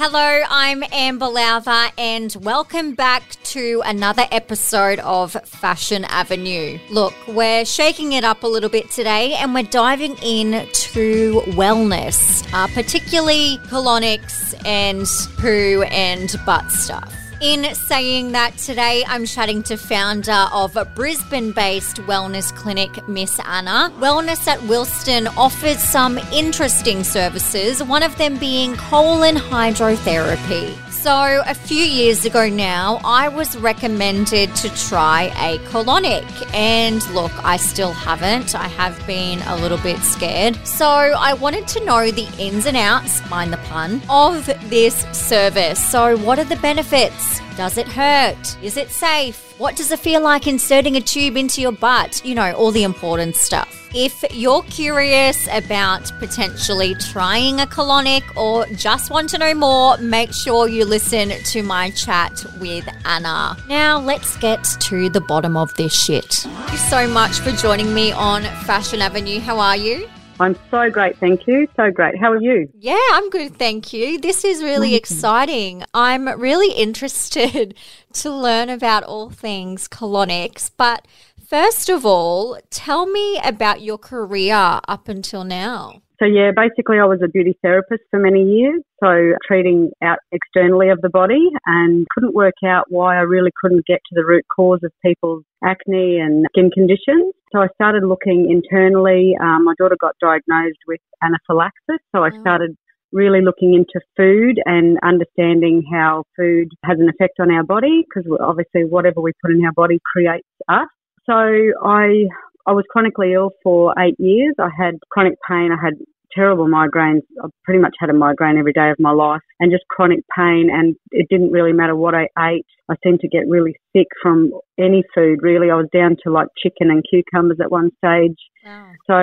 Hello, I'm Amber Lowther, and welcome back to another episode of Fashion Avenue. Look, we're shaking it up a little bit today, and we're diving in to wellness, uh, particularly colonics and poo and butt stuff. In saying that, today I'm chatting to founder of Brisbane based wellness clinic, Miss Anna. Wellness at Wilston offers some interesting services, one of them being colon hydrotherapy. So, a few years ago now, I was recommended to try a colonic. And look, I still haven't. I have been a little bit scared. So, I wanted to know the ins and outs, mind the pun, of this service. So, what are the benefits? Does it hurt? Is it safe? What does it feel like inserting a tube into your butt? You know, all the important stuff. If you're curious about potentially trying a colonic or just want to know more, make sure you listen to my chat with Anna. Now, let's get to the bottom of this shit. Thank you so much for joining me on Fashion Avenue. How are you? I'm so great, thank you. So great. How are you? Yeah, I'm good, thank you. This is really exciting. I'm really interested to learn about all things colonics, but first of all, tell me about your career up until now. So yeah, basically I was a beauty therapist for many years, so treating out externally of the body and couldn't work out why I really couldn't get to the root cause of people's acne and skin conditions. So I started looking internally. Um, my daughter got diagnosed with anaphylaxis, so I started really looking into food and understanding how food has an effect on our body because obviously whatever we put in our body creates us. So I I was chronically ill for eight years. I had chronic pain. I had terrible migraines. I pretty much had a migraine every day of my life and just chronic pain. And it didn't really matter what I ate. I seemed to get really sick from any food, really. I was down to like chicken and cucumbers at one stage. Wow. So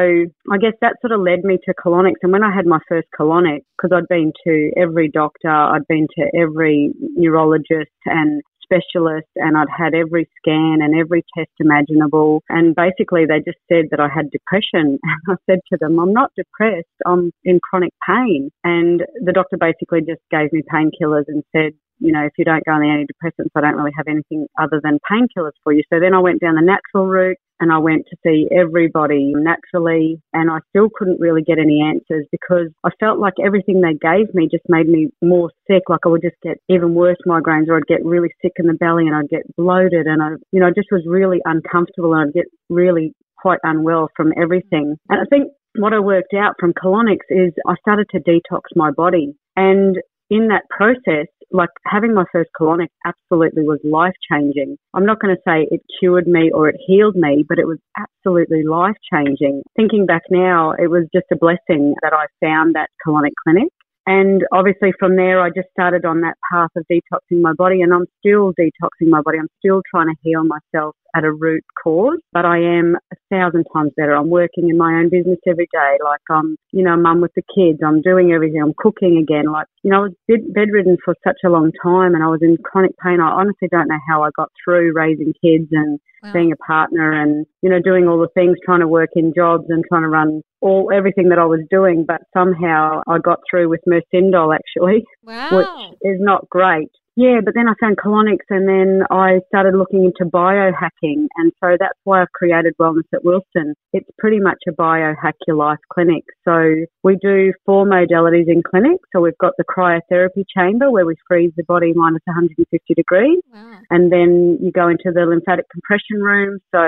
I guess that sort of led me to colonics. And when I had my first colonic, because I'd been to every doctor, I'd been to every neurologist and specialist and I'd had every scan and every test imaginable. And basically they just said that I had depression. And I said to them, I'm not depressed. I'm in chronic pain. And the doctor basically just gave me painkillers and said, you know, if you don't go on the antidepressants, I don't really have anything other than painkillers for you. So then I went down the natural route and I went to see everybody naturally and I still couldn't really get any answers because I felt like everything they gave me just made me more sick. Like I would just get even worse migraines or I'd get really sick in the belly and I'd get bloated and I, you know, just was really uncomfortable and I'd get really quite unwell from everything. And I think what I worked out from colonics is I started to detox my body. And in that process, like having my first colonic absolutely was life changing. I'm not going to say it cured me or it healed me, but it was absolutely life changing. Thinking back now, it was just a blessing that I found that colonic clinic. And obviously from there, I just started on that path of detoxing my body and I'm still detoxing my body. I'm still trying to heal myself at a root cause, but I am a thousand times better. I'm working in my own business every day. Like I'm, you know, mum with the kids. I'm doing everything. I'm cooking again. Like, you know, I was bed- bedridden for such a long time and I was in chronic pain. I honestly don't know how I got through raising kids and wow. being a partner and, you know, doing all the things, trying to work in jobs and trying to run all everything that I was doing. But somehow I got through with Mersyndol actually, wow. which is not great. Yeah, but then I found colonics and then I started looking into biohacking. And so that's why I've created Wellness at Wilston. It's pretty much a biohack your life clinic. So we do four modalities in clinic. So we've got the cryotherapy chamber where we freeze the body minus 150 degrees. Wow. And then you go into the lymphatic compression room. So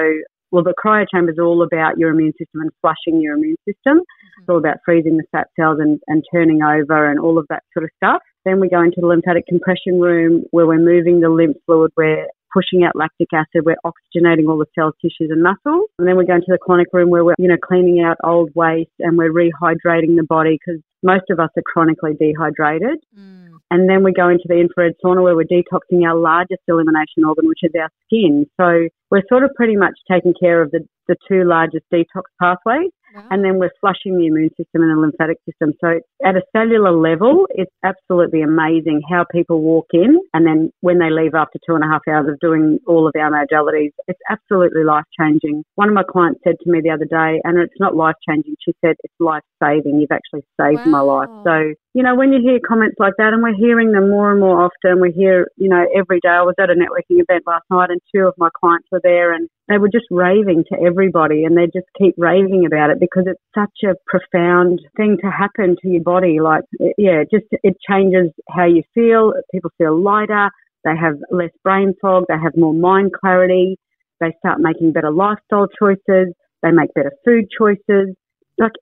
well, the cryo chamber is all about your immune system and flushing your immune system. Mm-hmm. It's all about freezing the fat cells and, and turning over and all of that sort of stuff. Then we go into the lymphatic compression room where we're moving the lymph fluid, we're pushing out lactic acid, we're oxygenating all the cells, tissues and muscles. And then we go into the colonic room where we're, you know, cleaning out old waste and we're rehydrating the body because most of us are chronically dehydrated. Mm. And then we go into the infrared sauna where we're detoxing our largest elimination organ, which is our skin. So we're sort of pretty much taking care of the, the two largest detox pathways. and then we're flushing the immune system and the lymphatic system. So at a cellular level, it's absolutely amazing how people walk in and then when they leave after two and a half hours of doing all of our modalities, it's absolutely life changing. One of my clients said to me the other day, and it's not life changing, she said, it's life saving. You've actually saved wow. my life. So, you know, when you hear comments like that, and we're hearing them more and more often, we hear, you know, every day. I was at a networking event last night and two of my clients were there and they were just raving to everybody and they just keep raving about it because it's such a profound thing to happen to your body. Like, yeah, just it changes how you feel. People feel lighter. They have less brain fog. They have more mind clarity. They start making better lifestyle choices. They make better food choices. Like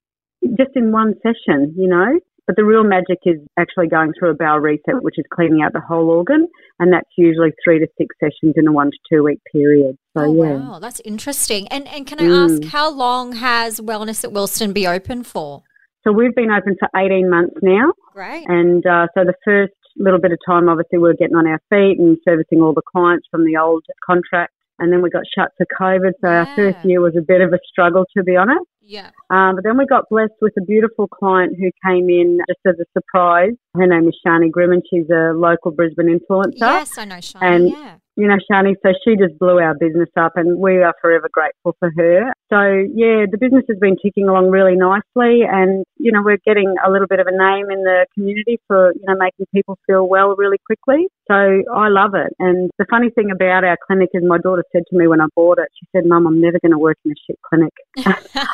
just in one session, you know? But the real magic is actually going through a bowel reset, which is cleaning out the whole organ. And that's usually three to six sessions in a one to two week period. So, oh, yeah. wow. That's interesting. And, and can I mm. ask, how long has Wellness at Wilston be open for? So we've been open for 18 months now. Great. And uh, so the first little bit of time, obviously, we are getting on our feet and servicing all the clients from the old contract. And then we got shut for COVID. So yeah. our first year was a bit of a struggle, to be honest. Yeah. Um, but then we got blessed with a beautiful client who came in just as a surprise. Her name is Shani Grimmond. She's a local Brisbane influencer. Yes, I know Shani. And yeah you know, Shani, so she just blew our business up and we are forever grateful for her. So yeah, the business has been ticking along really nicely and, you know, we're getting a little bit of a name in the community for, you know, making people feel well really quickly. So I love it. And the funny thing about our clinic is my daughter said to me when I bought it, she said, Mum, I'm never going to work in a shit clinic.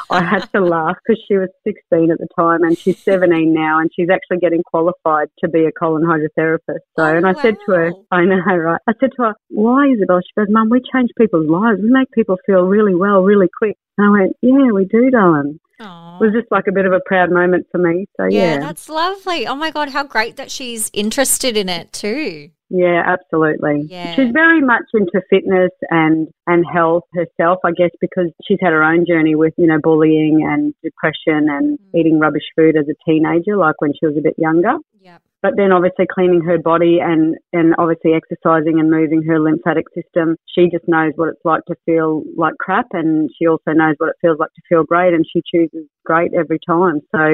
I had to laugh because she was 16 at the time and she's 17 now and she's actually getting qualified to be a colon hydrotherapist. So, and I wow. said to her, oh, I know, right? I said to her, why, Isabel? She goes, Mum, we change people's lives. We make people feel really well, really quick. And I went, yeah, we do, darling. Aww. It was just like a bit of a proud moment for me. So, yeah. Yeah, that's lovely. Oh, my God, how great that she's interested in it too. Yeah, absolutely. Yeah. She's very much into fitness and, and health herself, I guess, because she's had her own journey with, you know, bullying and depression and mm. eating rubbish food as a teenager, like when she was a bit younger. Yeah but then obviously cleaning her body and, and obviously exercising and moving her lymphatic system, she just knows what it's like to feel like crap and she also knows what it feels like to feel great and she chooses great every time. So,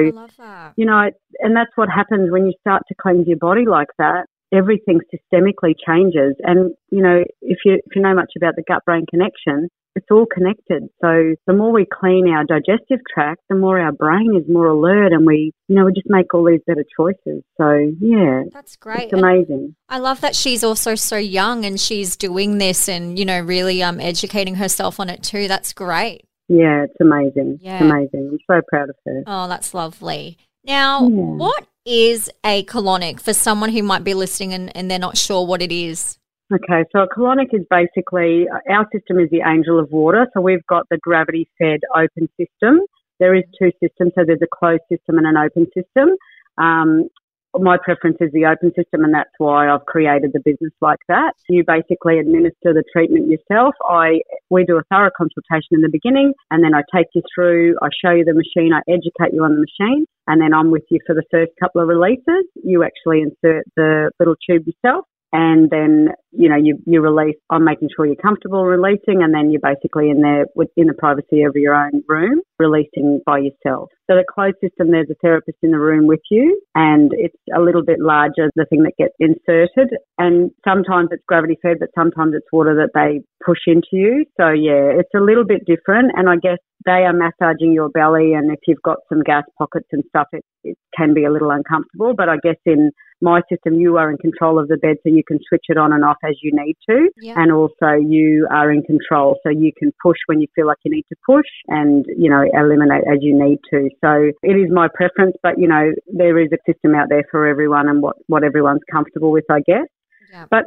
you know, and that's what happens when you start to cleanse your body like that. Everything systemically changes. And, you know, if you, if you know much about the gut brain connection, it's all connected. So the more we clean our digestive tract, the more our brain is more alert and we, you know, we just make all these better choices. So yeah. That's great. It's amazing. And I love that she's also so young and she's doing this and, you know, really um educating herself on it too. That's great. Yeah, it's amazing. Yeah. It's amazing. I'm so proud of her. Oh, that's lovely. Now, yeah. what is a colonic for someone who might be listening and, and they're not sure what it is? Okay, so a colonic is basically our system is the angel of water. So we've got the gravity fed open system. There is two systems, so there's a closed system and an open system. Um, my preference is the open system, and that's why I've created the business like that. You basically administer the treatment yourself. I we do a thorough consultation in the beginning, and then I take you through. I show you the machine. I educate you on the machine, and then I'm with you for the first couple of releases. You actually insert the little tube yourself, and then you know you you release on making sure you're comfortable releasing and then you're basically in there in the privacy of your own room releasing by yourself. So the closed system there's a therapist in the room with you and it's a little bit larger the thing that gets inserted. And sometimes it's gravity fed but sometimes it's water that they push into you. So yeah it's a little bit different and i guess they are massaging your belly and if you've got some gas pockets and stuff it, it can be a little uncomfortable. But i guess in my system, you are in control of the bed so you can switch it on and off as you need to. Yeah. And also you are in control so you can push when you feel like you need to push and, you know, eliminate as you need to. So it is my preference, but, you know, there is a system out there for everyone and what, what everyone's comfortable with, I guess. Yeah. But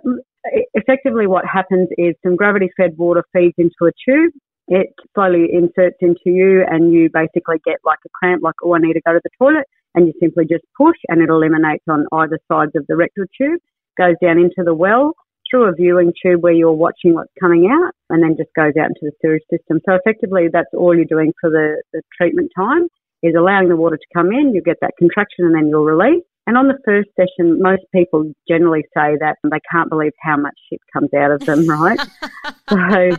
effectively what happens is some gravity fed water feeds into a tube it slowly inserts into you and you basically get like a cramp, like, oh, I need to go to the toilet and you simply just push and it eliminates on either sides of the rectal tube, goes down into the well through a viewing tube where you're watching what's coming out and then just goes out into the sewage system. So effectively that's all you're doing for the, the treatment time is allowing the water to come in, you get that contraction and then you'll release. And on the first session, most people generally say that they can't believe how much shit comes out of them, right? so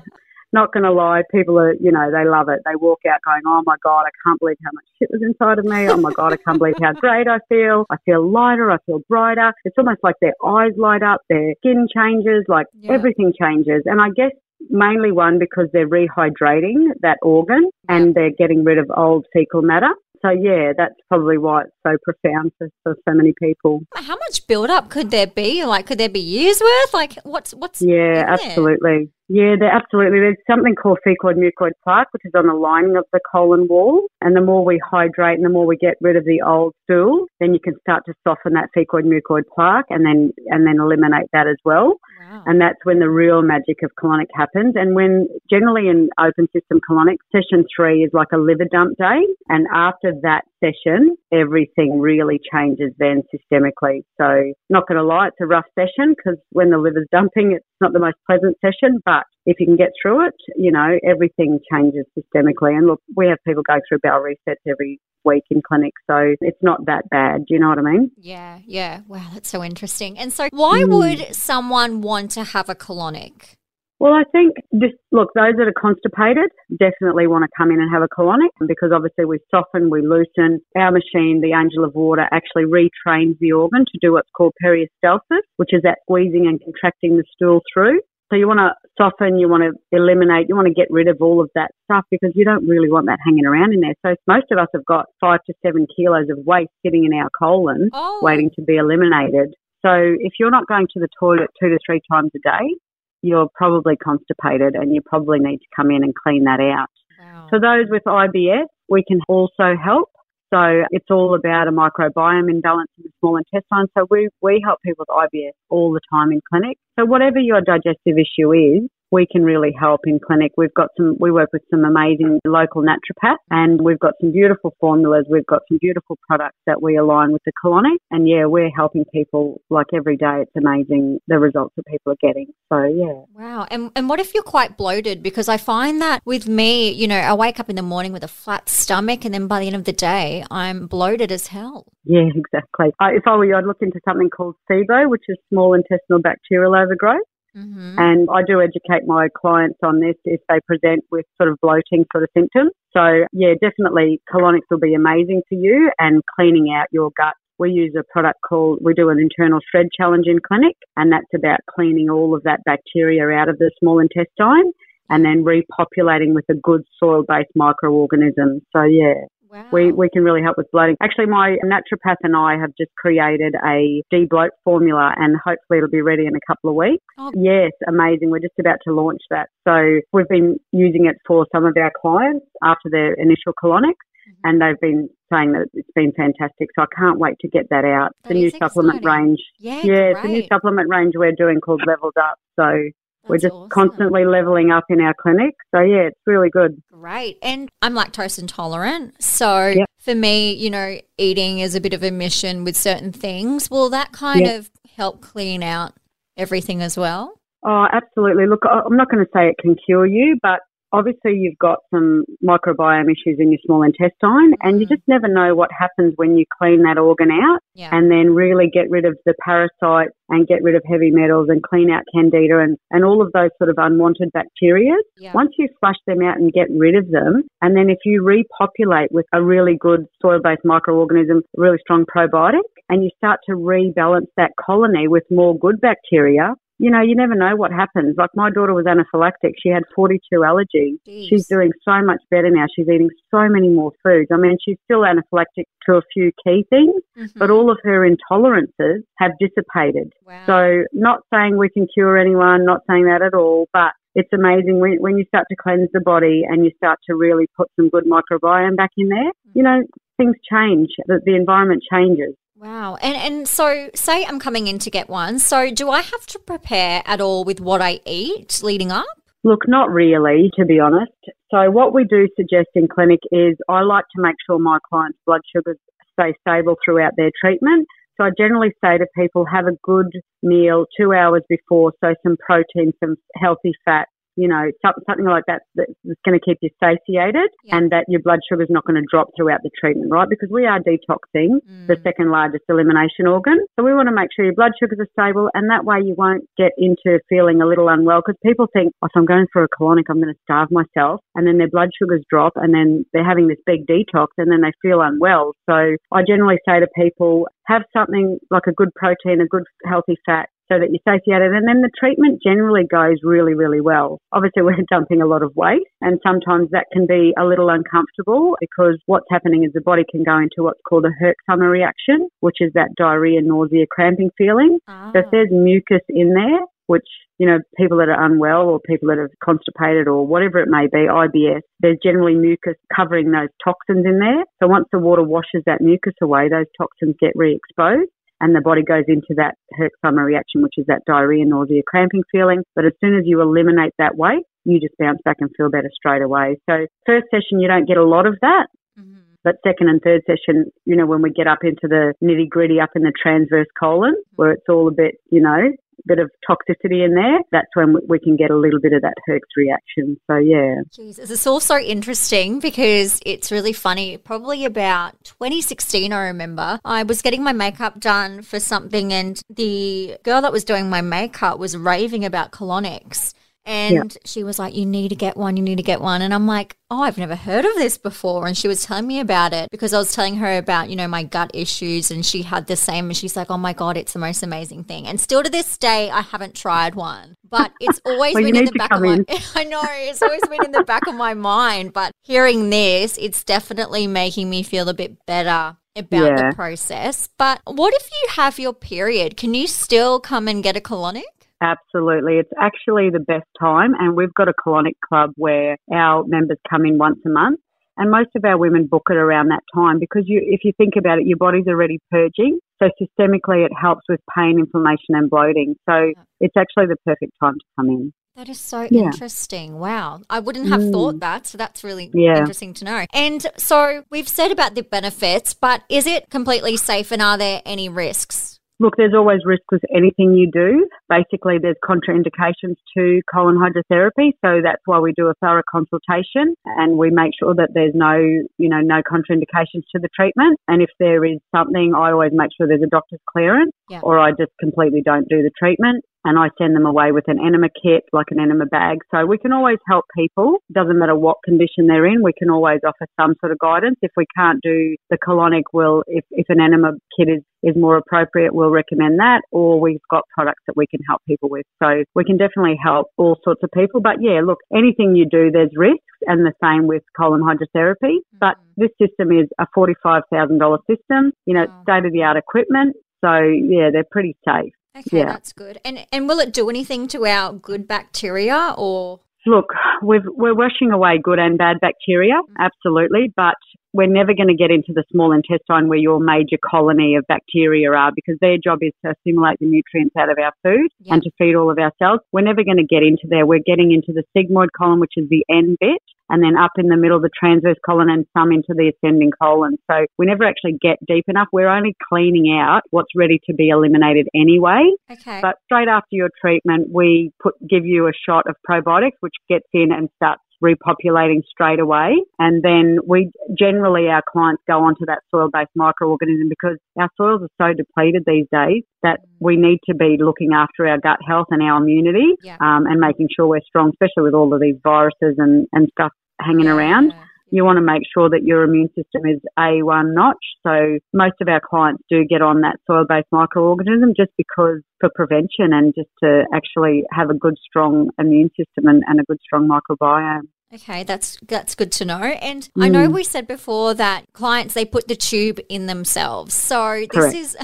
not going to lie, people are, you know, they love it. They walk out going, oh my God, I can't believe how much shit was inside of me. Oh my God, I can't believe how great I feel. I feel lighter. I feel brighter. It's almost like their eyes light up, their skin changes, like yeah. everything changes. And I guess mainly one because they're rehydrating that organ and they're getting rid of old fecal matter so yeah, that's probably why it's so profound for, for so many people. How much build up could there be? Like, could there be years worth? Like, what's what's? Yeah, absolutely. Yeah, there absolutely. There's something called fecoid mucoid plaque, which is on the lining of the colon wall. And the more we hydrate and the more we get rid of the old stool, then you can start to soften that fecoid mucoid plaque and then and then eliminate that as well. Wow. And that's when the real magic of colonic happens. And when generally in open system colonic, session three is like a liver dump day. And after that session, everything really changes then systemically. So, not going to lie, it's a rough session because when the liver's dumping, it's not the most pleasant session, but if you can get through it, you know, everything changes systemically. And look, we have people go through bowel resets every week in clinic, so it's not that bad. Do you know what I mean? Yeah, yeah. Wow, that's so interesting. And so, why mm. would someone want to have a colonic? Well, I think just look, those that are constipated definitely want to come in and have a colonic because obviously we soften, we loosen. Our machine, the Angel of Water, actually retrains the organ to do what's called peristalsis, which is that squeezing and contracting the stool through. So you want to soften, you want to eliminate, you want to get rid of all of that stuff because you don't really want that hanging around in there. So most of us have got five to seven kilos of waste sitting in our colon oh. waiting to be eliminated. So if you're not going to the toilet two to three times a day, you're probably constipated and you probably need to come in and clean that out. Wow. For those with IBS, we can also help. So it's all about a microbiome imbalance in the small intestine. So we, we help people with IBS all the time in clinic. So whatever your digestive issue is, we can really help in clinic. We've got some, we work with some amazing local naturopaths and we've got some beautiful formulas. We've got some beautiful products that we align with the colonic. And yeah, we're helping people like every day. It's amazing the results that people are getting. So yeah. Wow. And, and what if you're quite bloated? Because I find that with me, you know, I wake up in the morning with a flat stomach and then by the end of the day, I'm bloated as hell. Yeah, exactly. Uh, if I were you, I'd look into something called SIBO, which is small intestinal bacterial overgrowth. Mm-hmm. And I do educate my clients on this if they present with sort of bloating sort of symptoms. So yeah, definitely colonics will be amazing for you and cleaning out your gut. We use a product called, we do an internal shred challenge in clinic and that's about cleaning all of that bacteria out of the small intestine and then repopulating with a good soil-based microorganism. So yeah, Wow. We, we can really help with bloating. Actually, my naturopath and I have just created a debloat formula and hopefully it'll be ready in a couple of weeks. Oh. Yes, amazing. We're just about to launch that. So we've been using it for some of our clients after their initial colonics. Mm-hmm. And they've been saying that it's been fantastic. So I can't wait to get that out. That the new supplement range. Yeah, yeah it's a new supplement range we're doing called Levels Up. So we're just awesome. constantly leveling up in our clinic. So, yeah, it's really good. Great. And I'm lactose intolerant. So, yep. for me, you know, eating is a bit of a mission with certain things. Will that kind yep. of help clean out everything as well? Oh, absolutely. Look, I'm not going to say it can cure you, but obviously you've got some microbiome issues in your small intestine and you mm. just never know what happens when you clean that organ out yeah. and then really get rid of the parasites and get rid of heavy metals and clean out candida and, and all of those sort of unwanted bacteria. Yeah. Once you flush them out and get rid of them, and then if you repopulate with a really good soil-based microorganism, really strong probiotic, and you start to rebalance that colony with more good bacteria, you know, you never know what happens. Like my daughter was anaphylactic. She had 42 allergies. Jeez. She's doing so much better now. She's eating so many more foods. I mean, she's still anaphylactic to a few key things, mm-hmm. but all of her intolerances have dissipated. Wow. So not saying we can cure anyone, not saying that at all, but it's amazing when, when you start to cleanse the body and you start to really put some good microbiome back in there, mm-hmm. you know, things change, the, the environment changes. Wow. And and so say I'm coming in to get one. So do I have to prepare at all with what I eat leading up? Look, not really, to be honest. So what we do suggest in clinic is I like to make sure my clients' blood sugars stay stable throughout their treatment. So I generally say to people, have a good meal two hours before, so some protein, some healthy fat, you know, something like that that's going to keep you satiated Yeah. and that your blood sugar is not going to drop throughout the treatment, right? Because we are detoxing Mm. the second largest elimination organ. So we want to make sure your blood sugars are stable and that way you won't get into feeling a little unwell because people think, oh, if I'm going for a colonic, I'm going to starve myself. And then their blood sugars drop and then they're having this big detox and then they feel unwell. So I generally say to people, have something like a good protein, a good healthy fat so that you're satiated. And then the treatment generally goes really, really well. Obviously, we're dumping a lot of weight, and sometimes that can be a little uncomfortable because what's happening is the body can go into what's called a Herxheimer reaction, which is that diarrhea, nausea, cramping feeling. So if Ah. there's mucus in there, which, you know, people that are unwell or people that are constipated or whatever it may be, IBS, there's generally mucus covering those toxins in there. So once the water washes that mucus away, those toxins get re-exposed and the body goes into that hurt Herxheimer reaction, which is that diarrhea, nausea, cramping feeling. But as soon as you eliminate that weight, you just bounce back and feel better straight away. So first session, you don't get a lot of that. Mhm. But second and third session, you know, when we get up into the nitty gritty, up in the transverse colon, where it's all a bit, you know, bit of toxicity in there, that's when we- can get a little bit of that Herx reaction. So yeah, Jesus, it's also interesting because it's really funny. Probably about 2016, I remember, I was getting my makeup done for something, and the girl that was doing my makeup was raving about colonics. And she was like, You need to get one, you need to get one. And I'm like, Oh, I've never heard of this before. And she was telling me about it because I was telling her about, you know, my gut issues and she had the same. And she's like, Oh my God, it's the most amazing thing. And still to this day, I haven't tried one, but it's always Well, been in the back of come my. I know it's always been in the back of my mind, but hearing this, it's definitely making me feel a bit better about Yeah. the process. But what if you have your period? Can you still come and get a colonic? Absolutely. It's actually the best time. And we've got a colonic club where our members come in once a month. And most of our women book it around that time because you, if you think about it, your body's already purging. So systemically, it helps with pain, inflammation, and bloating. So it's actually the perfect time to come in. That is so Yeah. interesting. Wow. I wouldn't have Mm. thought that. So that's really Yeah. interesting to know. And so we've said about the benefits, but is it completely safe and are there any risks? Look, there's always risk with anything you do. Basically, there's contraindications to colon hydrotherapy, so that's why we do a thorough consultation and we make sure that there's no, you know, no contraindications to the treatment. And if there is something, I always make sure there's a doctor's clearance, Yeah. or I just completely don't do the treatment. And I send them away with an enema kit, like an enema bag. So we can always help people. Doesn't matter what condition they're in. We can always offer some sort of guidance. If we can't do the colonic, we'll, if, if an enema kit is, is more appropriate, we'll recommend that. Or we've got products that we can help people with. So we can definitely help all sorts of people. But yeah, look, anything you do, there's risks and the same with colon hydrotherapy. Mm-hmm. But this system is a $45,000 system, you know, Wow. state of the art equipment. So yeah, they're pretty safe. Okay, Yeah. that's good. And and will it do anything to our good bacteria or Look, we've, we're washing away good and bad bacteria, mm. absolutely, but we're never going to get into the small intestine where your major colony of bacteria are because their job is to assimilate the nutrients out of our food and to feed all of our cells. We're never going to get into there. We're getting into the sigmoid colon, which is the end bit, and then up in the middle, the transverse colon, and some into the ascending colon. So we never actually get deep enough. We're only cleaning out what's ready to be eliminated anyway. okay? But straight after your treatment, we put give you a shot of probiotics, which gets in and starts repopulating straight away. And then we generally our clients go onto that soil-based microorganism because our soils are so depleted these days that we need to be looking after our gut health and our immunity Yeah. um, and making sure we're strong, especially with all of these viruses and, and stuff hanging around Yeah. You want to make sure that your immune system is A1 notch. So most of our clients do get on that soil based microorganism just because for prevention and just to actually have a good, strong immune system and, and a good, strong microbiome. Okay, that's that's good to know. And I know Mm. we said before that clients they put the tube in themselves. So this Correct. is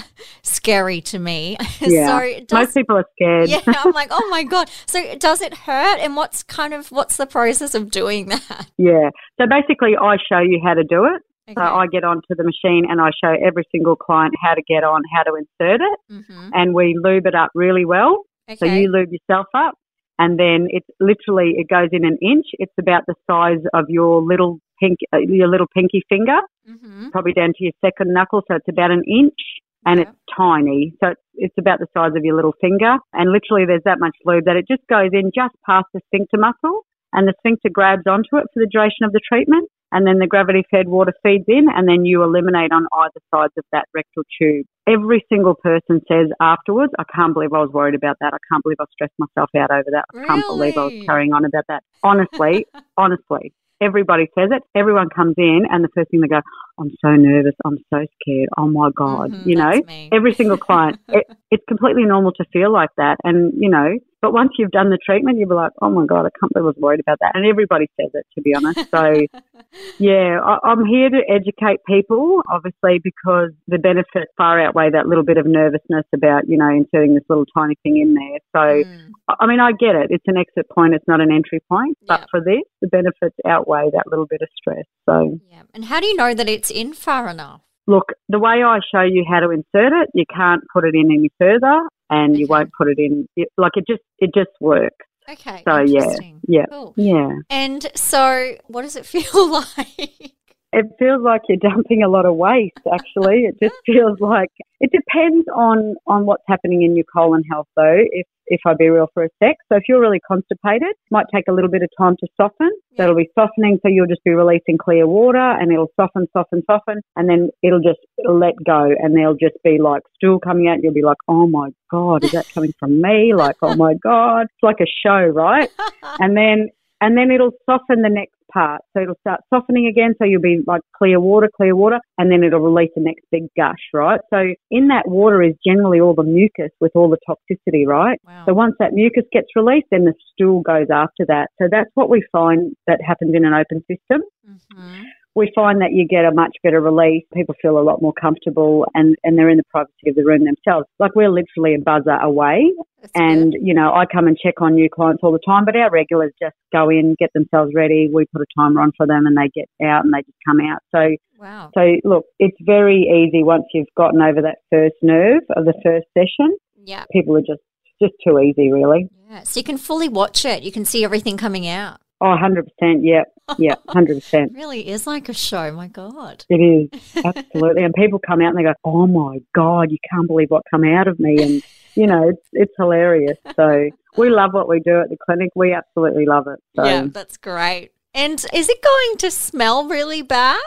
scary to me. Yeah. so does Most people are scared. Yeah, I'm like, "Oh my god." So does it hurt and what's kind of what's the process of doing that? Yeah. So basically, I show you how to do it. So I get onto the machine and I show every single client how to get on, how to insert it, Mhm. and we lube it up really well. Okay. So you lube yourself up, and then it's literally it goes in an inch. It's about the size of your little pink, uh, your little pinky finger, Mhm. probably down to your second knuckle. So it's about an inch, and Yeah. it's tiny. So it's, it's about the size of your little finger. And literally there's that much lube that it just goes in just past the sphincter muscle and the sphincter grabs onto it for the duration of the treatment. And then the gravity fed water feeds in and then you eliminate on either sides of that rectal tube. Every single person says afterwards, I can't believe I was worried about that. I can't believe I stressed myself out over that. I can't believe I was carrying on about that. Honestly, honestly. Everybody says it. Everyone comes in and the first thing they go, I'm so nervous. I'm so scared. Oh my God. Mhm, you know, every single client, it, it's completely normal to feel like that. And, you know, but once you've done the treatment, you'll be like, oh my God, I can't believe I was worried about that. And everybody says it, to be honest. So, yeah, I, I'm here to educate people, obviously, because the benefits far outweigh that little bit of nervousness about, you know, inserting this little tiny thing in there. So, Mm. I I mean, I get it. It's an exit point. It's not an entry point. But Yeah. for this, the benefits outweigh that little bit of stress. So, Yeah. And how do you know that it's in far enough? look, the way I show you how to insert it, you can't put it in any further, and you won't put it in. It, like it just, it just works. Okay. So, yeah, yeah. Cool. Yeah. And so, what does it feel like? It feels like you're dumping a lot of waste. Actually, it just feels like it depends on on what's happening in your colon health, though. If if I be real for a sec, so if you're really constipated, it might take a little bit of time to soften. So it'll be softening, so you'll just be releasing clear water, and it'll soften, soften, soften, and then it'll just let go, and there'll just be like stool coming out. You'll be like, oh my god, is that coming from me? Like, oh my god, it's like a show, right? and then and then it'll soften the next part. So it'll start softening again. So you'll be like clear water, clear water, and then it'll release the next big gush, right? So in that water is generally all the mucus with all the toxicity, right? wow. So once that mucus gets released, then the stool goes after that. So that's what we find that happens in an open system. Mhm. We find that you get a much better release. People feel a lot more comfortable and, and they're in the privacy of the room themselves. Like we're literally a buzzer away That's and, you know, I come and check on new clients all the time, but our regulars just go in, get themselves ready. We put a timer on for them and they get out and they just come out. So, wow. so look, it's very easy once you've gotten over that first nerve of the first session. Yeah. People are just, just too easy, really. Yeah. So you can fully watch it. You can see everything coming out. Oh, 100%. Yeah. Yeah. 100%. It really is like a show. My God. It is. Absolutely. and people come out and they go, oh my God, you can't believe what come out of me. And, you know, it's, it's hilarious. So we love what we do at the clinic. We absolutely love it. So. Yeah, that's great. And is it going to smell really bad?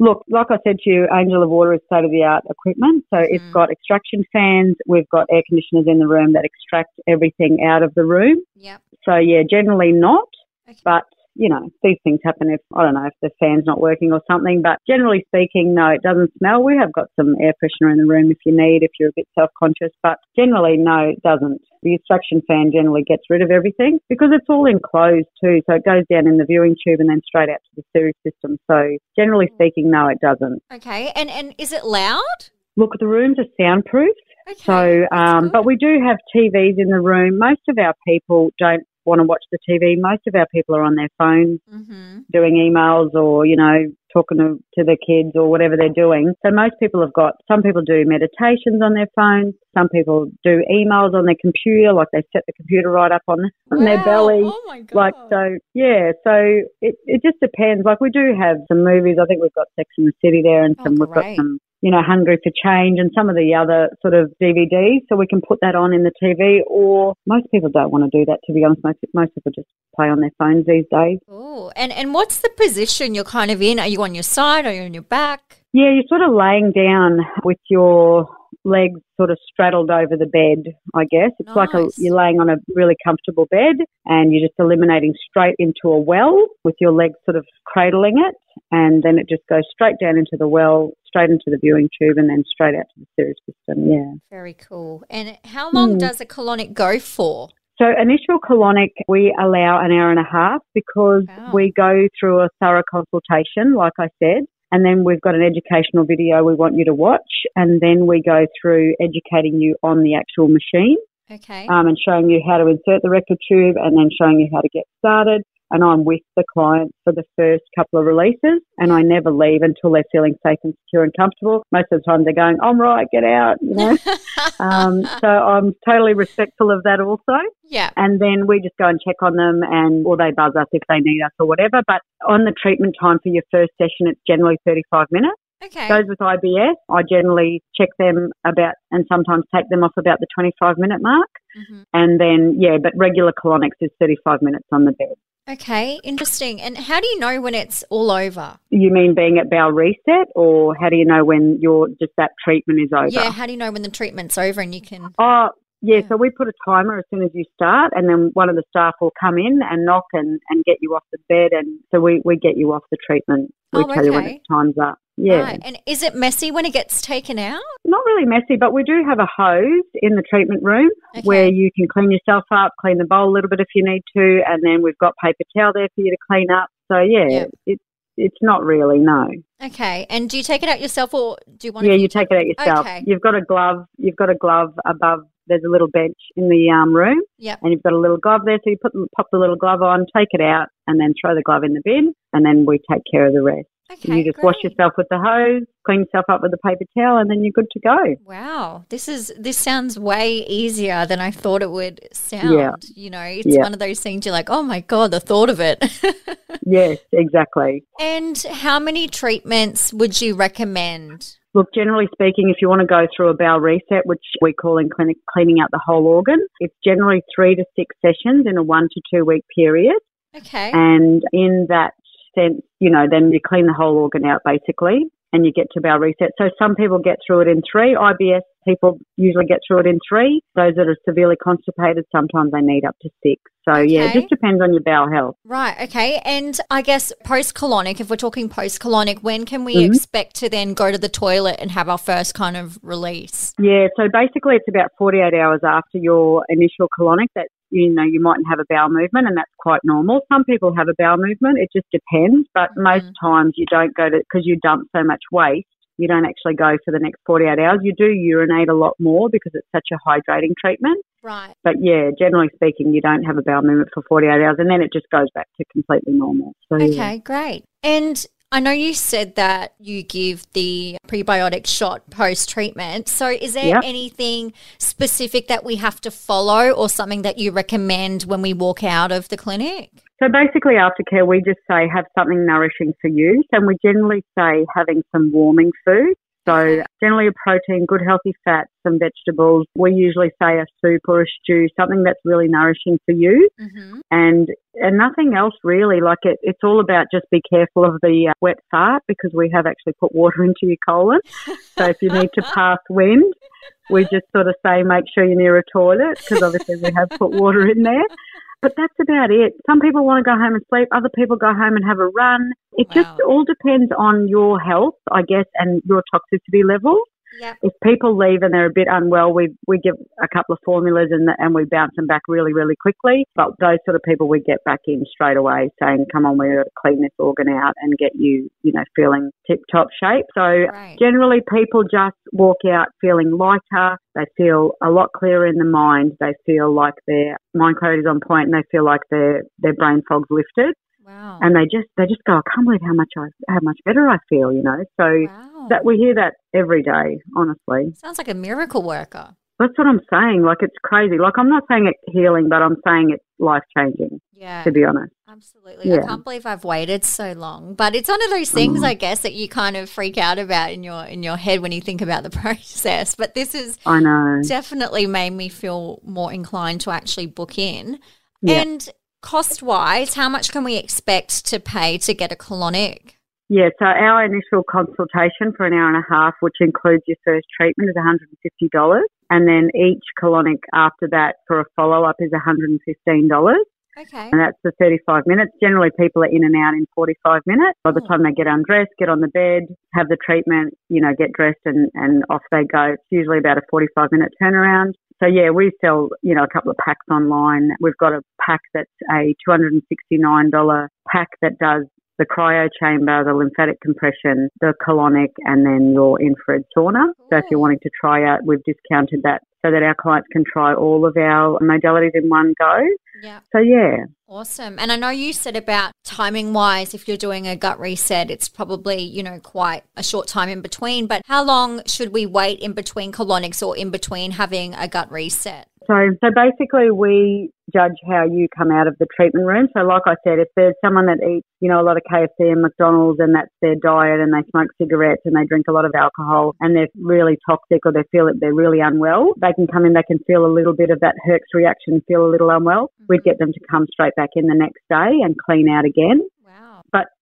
Look, like I said to you, Angel of Water is state of the art equipment. So it's mm-hmm. got extraction fans. We've got air conditioners in the room that extract everything out of the room. Yep. So yeah, generally not, Okay. but you know, these things happen if, I don't know, if the fan's not working or something. But generally speaking, no, it doesn't smell. We have got some air freshener in the room if you need, if you're a bit self conscious. But generally, no, it doesn't. The extraction fan generally gets rid of everything because it's all enclosed too. So it goes down in the viewing tube and then straight out to the sewage system. So generally speaking, no, it doesn't. Okay. And and is it loud? Look, the rooms are soundproof. Okay. So, um, but we do have TVs in the room. Most of our people don't want to watch the TV. Most of our people are on their phones Mm-hmm. doing emails or, you know, talking to, to their kids or whatever they're doing. So most people have got, some people do meditations on their phones. Some people do emails on their computer, like they set the computer right up on, on their belly. Oh my God. Like so, yeah. So it it just depends. Like we do have some movies. I think we've got Sex in the City there, and Oh, some we've got some, you know, Hungry for Change, and some of the other sort of DVDs. So we can put that on in the TV. Or most people don't want to do that. To be honest, most most people just play on their phones these days. Oh, and and what's the position you're kind of in? Are you on your side? Are you on your back? Yeah, you're sort of laying down with your legs sort of straddled over the bed, I guess. It's like a, you're laying on a really comfortable bed and you're just eliminating straight into a well with your legs sort of cradling it. And then it just goes straight down into the well, straight into the viewing tube, and then straight out to the sewage system. Yeah. Very cool. And how long Hmm. does a colonic go for? So initial colonic, we allow an hour and a half because Wow. we go through a thorough consultation, like I said, and then we've got an educational video we want you to watch, and then we go through educating you on the actual machine Okay. um, and showing you how to insert the rectal tube, and then showing you how to get started. And I'm with the client for the first couple of releases, and I never leave until they're feeling safe and secure and comfortable. Most of the time, they're going, "I'm right, get out," you know. um, so I'm totally respectful of that also yeah. and then we just go and check on them and or they buzz us if they need us or whatever. But on the treatment time for your first session it's generally thirty five minutes. Okay. Those with IBS, I generally check them about and sometimes take them off about the 25 minute mark. hmm And then, yeah, but regular colonics is 35 minutes on the bed. Okay, interesting. And how do you know when it's all over? You mean being at bowel reset, or how do you know when your just that treatment is over? Yeah, how do you know when the treatment's over and you can? Oh, yeah, Yeah. so we put a timer as soon as you start, and then one of the staff will come in and knock and, and get you off the bed. And so we, we get you off the treatment. We Oh, tell you when okay. it's time's up. Yeah. Right. And is it messy when it gets taken out? Not really messy, but we do have a hose in the treatment room Okay. where you can clean yourself up, clean the bowl a little bit if you need to, and then we've got paper towel there for you to clean up. So, yeah, Yeah. it's it's not really, no. Okay. And do you take it out yourself or do you want Yeah, to? you take it out yourself. Okay. You've got a glove. You've got a glove above. There's a little bench in the um, room, Yep. and you've got a little glove there. So you put pop the little glove on, take it out, and then throw the glove in the bin, and then we take care of the rest. Okay. you just wash yourself with the hose, clean yourself up with a paper towel, and then you're good to go. Wow, this is this sounds way easier than I thought it would sound. Yeah. You know, it's Yeah. one of those things you're like, oh my god, the thought of it. Yes, exactly. and how many treatments would you recommend? Look, generally speaking, if you want to go through a bowel reset, which we call in clinic cleaning out the whole organ, it's generally three to six sessions in a one to two week period. Okay. And in that sense, you know, then you clean the whole organ out basically and you get to bowel reset. So some people get through it in three. IBS people usually get through it in three. Those that are severely constipated, sometimes they need up to six. So yeah, it just depends on your bowel health. Right, okay. And I guess post colonic, if we're talking post colonic, when can we Mhm. expect to then go to the toilet and have our first kind of release? Yeah, so basically it's about 48 hours after your initial colonic that, you know, you mightn't have a bowel movement and that's quite normal. Some people have a bowel movement, it just depends, but mm-hmm. most times you don't go to, because you dump so much waste, you don't actually go for the next 48 hours. You do urinate a lot more because it's such a hydrating treatment. Right. But yeah, generally speaking, you don't have a bowel movement for 48 hours and then it just goes back to completely normal. So, yeah. Okay, great. And I know you said that you give the prebiotic shot post treatment. So, is there Yep. anything specific that we have to follow or something that you recommend when we walk out of the clinic? So basically, aftercare, we just say have something nourishing for you. And we generally say having some warming food. So generally a protein, good healthy fats, some vegetables. We usually say a soup or a stew, something that's really nourishing for you. Mm-hmm. And and nothing else really. Like it, it's all about just be careful of the uh, wet fart because we have actually put water into your colon. So if you need to pass wind, we just sort of say make sure you're near a toilet because obviously we have put water in there. But that's about it. Some people want to go home and sleep. Other people go home and have a run. It just all depends on your health, I guess, and your toxicity level. Yep. If people leave and they're a bit unwell, we we give a couple of formulas and and we bounce them back really really quickly. But those sort of people we get back in straight away, saying, "Come on, we're to clean this organ out and get you, you know, feeling tip top shape." So Right. generally, people just walk out feeling lighter. They feel a lot clearer in the mind. They feel like their mind clarity is on point, and they feel like their their brain fog's lifted. Wow. And they just they just go, "I can't believe how much I how much better I feel," you know. So wow. that we hear that every day, honestly. Sounds like a miracle worker. That's what I'm saying. Like it's crazy. Like I'm not saying it's healing, but I'm saying it's life changing. Yeah. To be honest. Absolutely. Yeah. I can't believe I've waited so long. But it's one of those things Mm. I guess that you kind of freak out about in your in your head when you think about the process. But this is I know. definitely made me feel more inclined to actually book in. Yeah. And cost wise, how much can we expect to pay to get a colonic? Yeah. So our initial consultation for an hour and a half, which includes your first treatment, is $150, and then each colonic after that for a follow up is $115. Okay. And that's for 35 minutes. Generally, people are in and out in 45 minutes. By the Oh. time they get undressed, get on the bed, have the treatment, you know, get dressed and, and off they go. It's usually about a 45 minute turnaround. So yeah, we sell, you know, a couple of packs online. We've got a pack that's a $269 pack that does the cryo chamber, the lymphatic compression, the colonic, and then your infrared sauna. So if you're wanting to try out, we've discounted that so that our clients can try all of our modalities in one go. Yeah. So yeah, Awesome. And I know you said about timing wise, if you're doing a gut reset, it's probably, you know, quite a short time in between. But how long should we wait in between colonics or in between having a gut reset? So, so basically, we judge how you come out of the treatment room. So, like I said, if there's someone that eats, you know, a lot of KFC and McDonald's and that's their diet and they smoke cigarettes and they drink a lot of alcohol and they're really toxic or they feel that they're really unwell, they can come in, they can feel a little bit of that Herx reaction, feel a little unwell. Mm-hmm. We'd get them to come straight back in the next day and clean out again.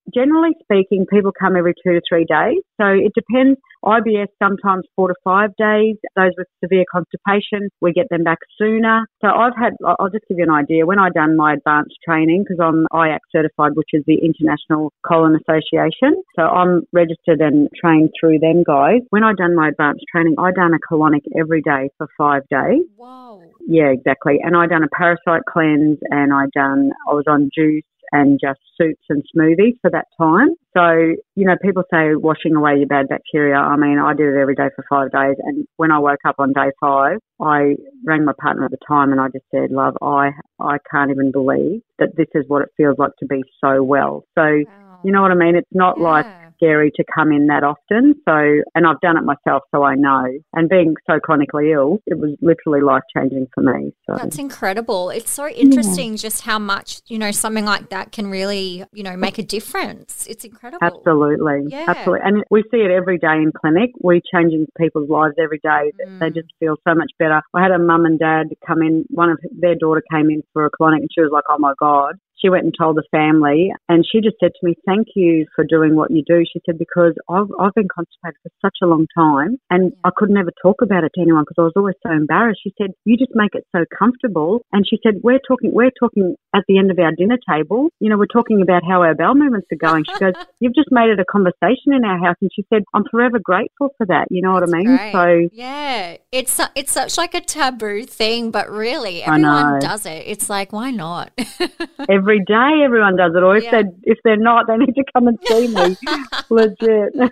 Wow. Generally speaking, people come every two to three days. So it depends. IBS sometimes four to five days. Those with severe constipation, we get them back sooner. So I've had, I'll just give you an idea. When I done my advanced training, because I'm IAC certified, which is the International Colon Association. So I'm registered and trained through them guys. When I done my advanced training, I done a colonic every day for five days. Whoa. Yeah, exactly. And I done a parasite cleanse and I done, I was on juice and just soups and smoothies for that time. So, you know, people say washing away your bad bacteria. I mean, I did it every day for five days. And when I woke up on day five, I rang my partner at the time and I just said, love, I, I can't even believe that this is what it feels like to be so well. So, Wow. you know what I mean? It's not like Yeah. Scary to come in that often. So, and I've done it myself, so I know. And being so chronically ill, it was literally life changing for me. So, That's incredible. It's so interesting just how much, you know, something like that can really, you know, make a difference. It's incredible. Absolutely. Yeah. Absolutely. And we see it every day in clinic. We're changing people's lives every day. They Mm. just feel so much better. I had a mum and dad come in, one of their daughter came in for a clinic and she was like, oh my God. She went and told the family and she just said to me, thank you for doing what you do. She said, because I've, I've been constipated for such a long time and I could never talk about it to anyone because I was always so embarrassed. She said, you just make it so comfortable. And she said, we're talking, we're talking at the end of our dinner table. You know, we're talking about how our bowel movements are going. She goes, you've just made it a conversation in our house. And she said, I'm forever grateful for that. You know what I mean? Great. So yeah, it's it's such like a taboo thing, but really everyone does it. It's like why not? every day everyone does it. Or if Yeah. they if they're not, they need to come and see me. Legit.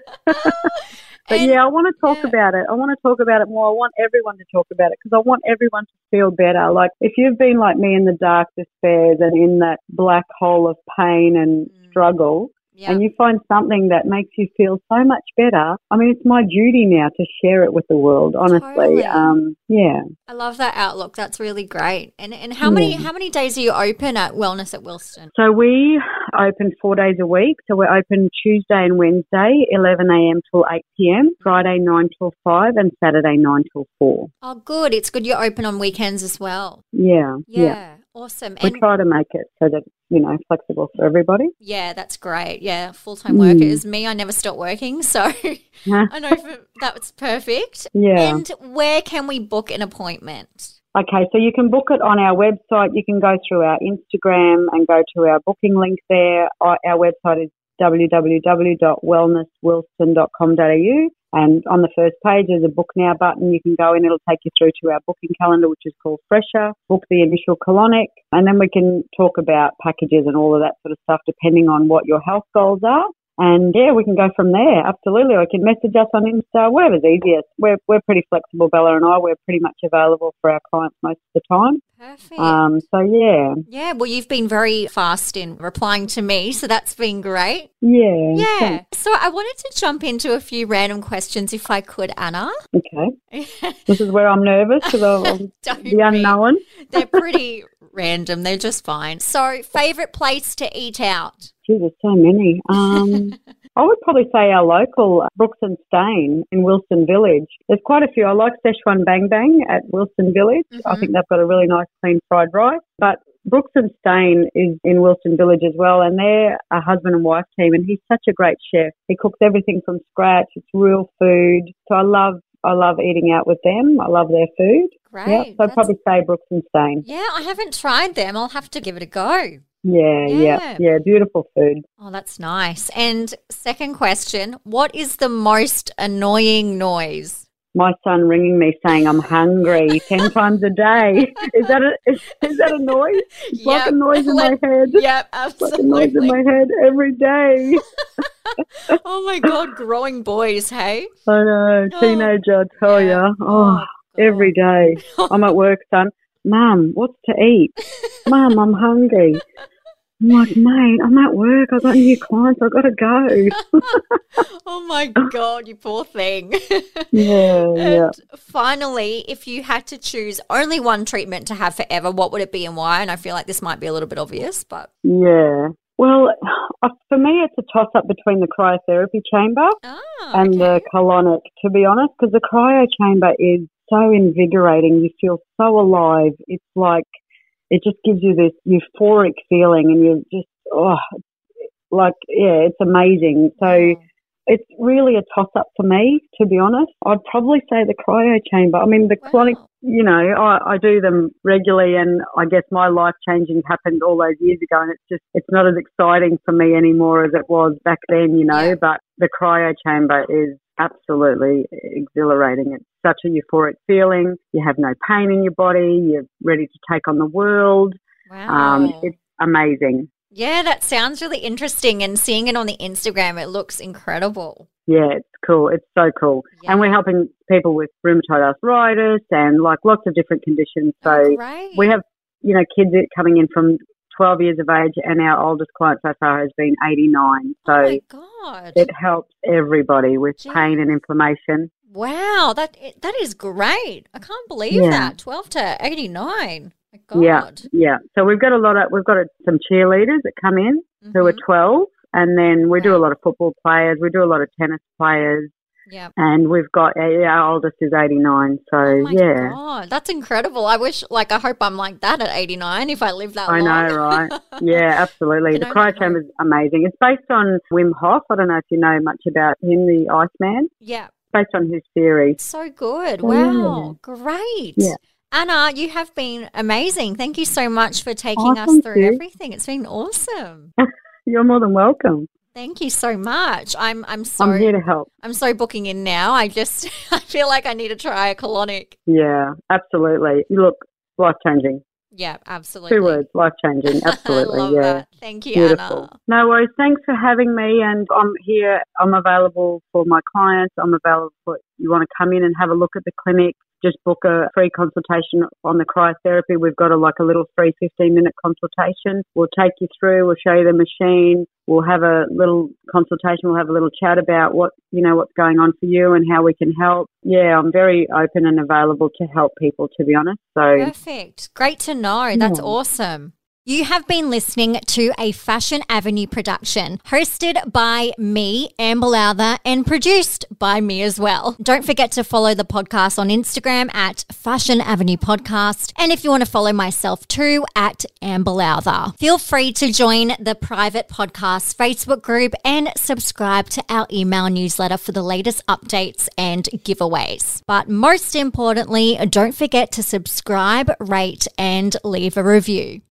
But And- yeah, I want to talk yeah. about it. I want to talk about it more. I want everyone to talk about it because I want everyone to feel better. Like if you've been like me in the dark despairs and in that black hole of pain and Mm. struggle, yeah. and you find something that makes you feel so much better. I mean, it's my duty now to share it with the world. Honestly, Totally. um, yeah. I love that outlook. That's really great. And and how many Yeah. how many days are you open at Wellness at Wilston? So we open four days a week. So we're open Tuesday and Wednesday, 11 a.m. till 8 p.m., Friday 9 till 5, and Saturday 9 till 4. Oh, good. It's good you're open on weekends as well. Yeah, Yeah, yeah. Awesome. We And try to make it so that, you know, flexible for everybody. yeah, that's great. Yeah, full time Mm. is me. I never stop working, so I know for, that's perfect. Yeah. And where can we book an appointment? Okay, so you can book it on our website. You can go through our Instagram and go to our booking link there. Our our website is www.wellnesswilston.com.au. And on the first page, there's a book now button. You can go in, it'll take you through to our booking calendar, which is called Fresha. Book the initial colonic, and then we can talk about packages and all of that sort of stuff, depending on what your health goals are. And yeah, we can go from there. Absolutely. Or you can message us on Insta, whatever's easiest. We're, we're pretty flexible, Bella and I. We're pretty much available for our clients most of the time. Perfect. Um, so yeah, yeah, well, you've been very fast in replying to me, so that's been great. yeah. Yeah. So I wanted to jump into a few random questions if I could, Anna. Okay. This is where I'm nervous because I'm the unknown. They're pretty random. They're just fine. So, favorite place to eat out? Gee, there's so many. Um, I would probably say our local uh, Brooks and Stain in Wilston Village. There's quite a few. I like Szechuan Bang Bang at Wilston Village. I Mhm. think they've got a really nice clean fried rice. But Brooks and Stain is in Wilston Village as well, and they're a husband and wife team, and he's such a great chef. He cooks everything from scratch. It's real food. So I love I love eating out with them. I love their food. Great. Yeah, so I'd probably say Brooks and Stain. yeah, I haven't tried them. I'll have to give it a go. Yeah, Yeah. yeah, yeah, beautiful food. Oh, that's nice. And second question What is the most annoying noise? My son ringing me saying I'm hungry ten times a day. Is that a is, is that a noise? It's like a noise in my head. Yep, It's like a noise in my head every day. Oh my God, growing boys, hey? I know, Oh, teenager, I tell yeah. ya. Oh, oh every God. day. I'm at work, son. Mum, what's to eat? Mom, I'm hungry. I'm like, mate, I'm at work. I've got new clients. I've got to go. oh my God, you poor thing. yeah, yeah. Finally, if you had to choose only one treatment to have forever, what would it be and why? And I feel like this might be a little bit obvious, but. Yeah. Well, uh, for me, it's a toss up between the cryotherapy chamber Oh, and the colonic, to be honest, because the cryo chamber is so invigorating. You feel so alive. It's like, it just gives you this euphoric feeling and you're just, oh, like, yeah, it's amazing. So it's really a toss up for me, to be honest. I'd probably say the cryo chamber. I mean, the Wow. colonic, you know, I, I do them regularly and I guess my life changing happened all those years ago and it's just, it's not as exciting for me anymore as it was back then, you know, but the cryo chamber is absolutely exhilarating. It's such a euphoric feeling. You have no pain in your body. You're ready to take on the world. Wow. Um, it's amazing. yeah, that sounds really interesting. And seeing it on the Instagram, it looks incredible. Yeah, it's cool. It's so cool. Yeah. And we're helping people with rheumatoid arthritis and like lots of different conditions. So Oh, we have, you know, kids coming in from 12 years of age and our oldest client so far has been 89. So oh it helps everybody with Gee. pain and inflammation. Wow, that that is great. I can't believe Yeah. that. 12 to 89. My God. Yeah, yeah. So we've got a lot of, we've got a, some cheerleaders that come in who are Mhm. 12 and then we do a lot of football players. We do a lot of tennis players Yeah. and we've got, our oldest is 89. So Oh my yeah. God, that's incredible. I wish, like, I hope I'm like that at 89 if I live that I long. I know, right? Yeah, absolutely. The only cryo chamber is amazing. It's based on Wim Hof. I don't know if you know much about him, the Iceman. yeah. Based on his theory. So good. Oh, yeah. Wow. Great. Yeah. Anna, you have been amazing. Thank you so much for taking Oh, us through you. everything. It's been awesome. You're more than welcome. Thank you so much. I'm I'm so I'm here to help. I'm so booking in now. I just I feel like I need to try a colonic. Yeah, absolutely. You look life changing. Yeah, absolutely. Two words, life changing. Absolutely. Yeah. that. Thank you, Beautiful. Anna. No worries. Thanks for having me. And I'm here. I'm available for my clients. I'm available for you want to come in and have a look at the clinic. Just book a free consultation on the cryotherapy. We've got a like a little free 15 minute consultation. We'll take you through. We'll show you the machine. We'll have a little consultation. We'll have a little chat about what you know what's going on for you and how we can help. Yeah, I'm very open and available to help people. To be honest, so Perfect. Great to know. That's Yeah. awesome. You have been listening to a Fashion Avenue production hosted by me, Amber Lowther, and produced by me as well. Don't forget to follow the podcast on Instagram at Fashion Avenue Podcast. And if you want to follow myself too, at Amber Lowther. Feel free to join the private podcast Facebook group and subscribe to our email newsletter for the latest updates and giveaways. But most importantly, don't forget to subscribe, rate, and leave a review.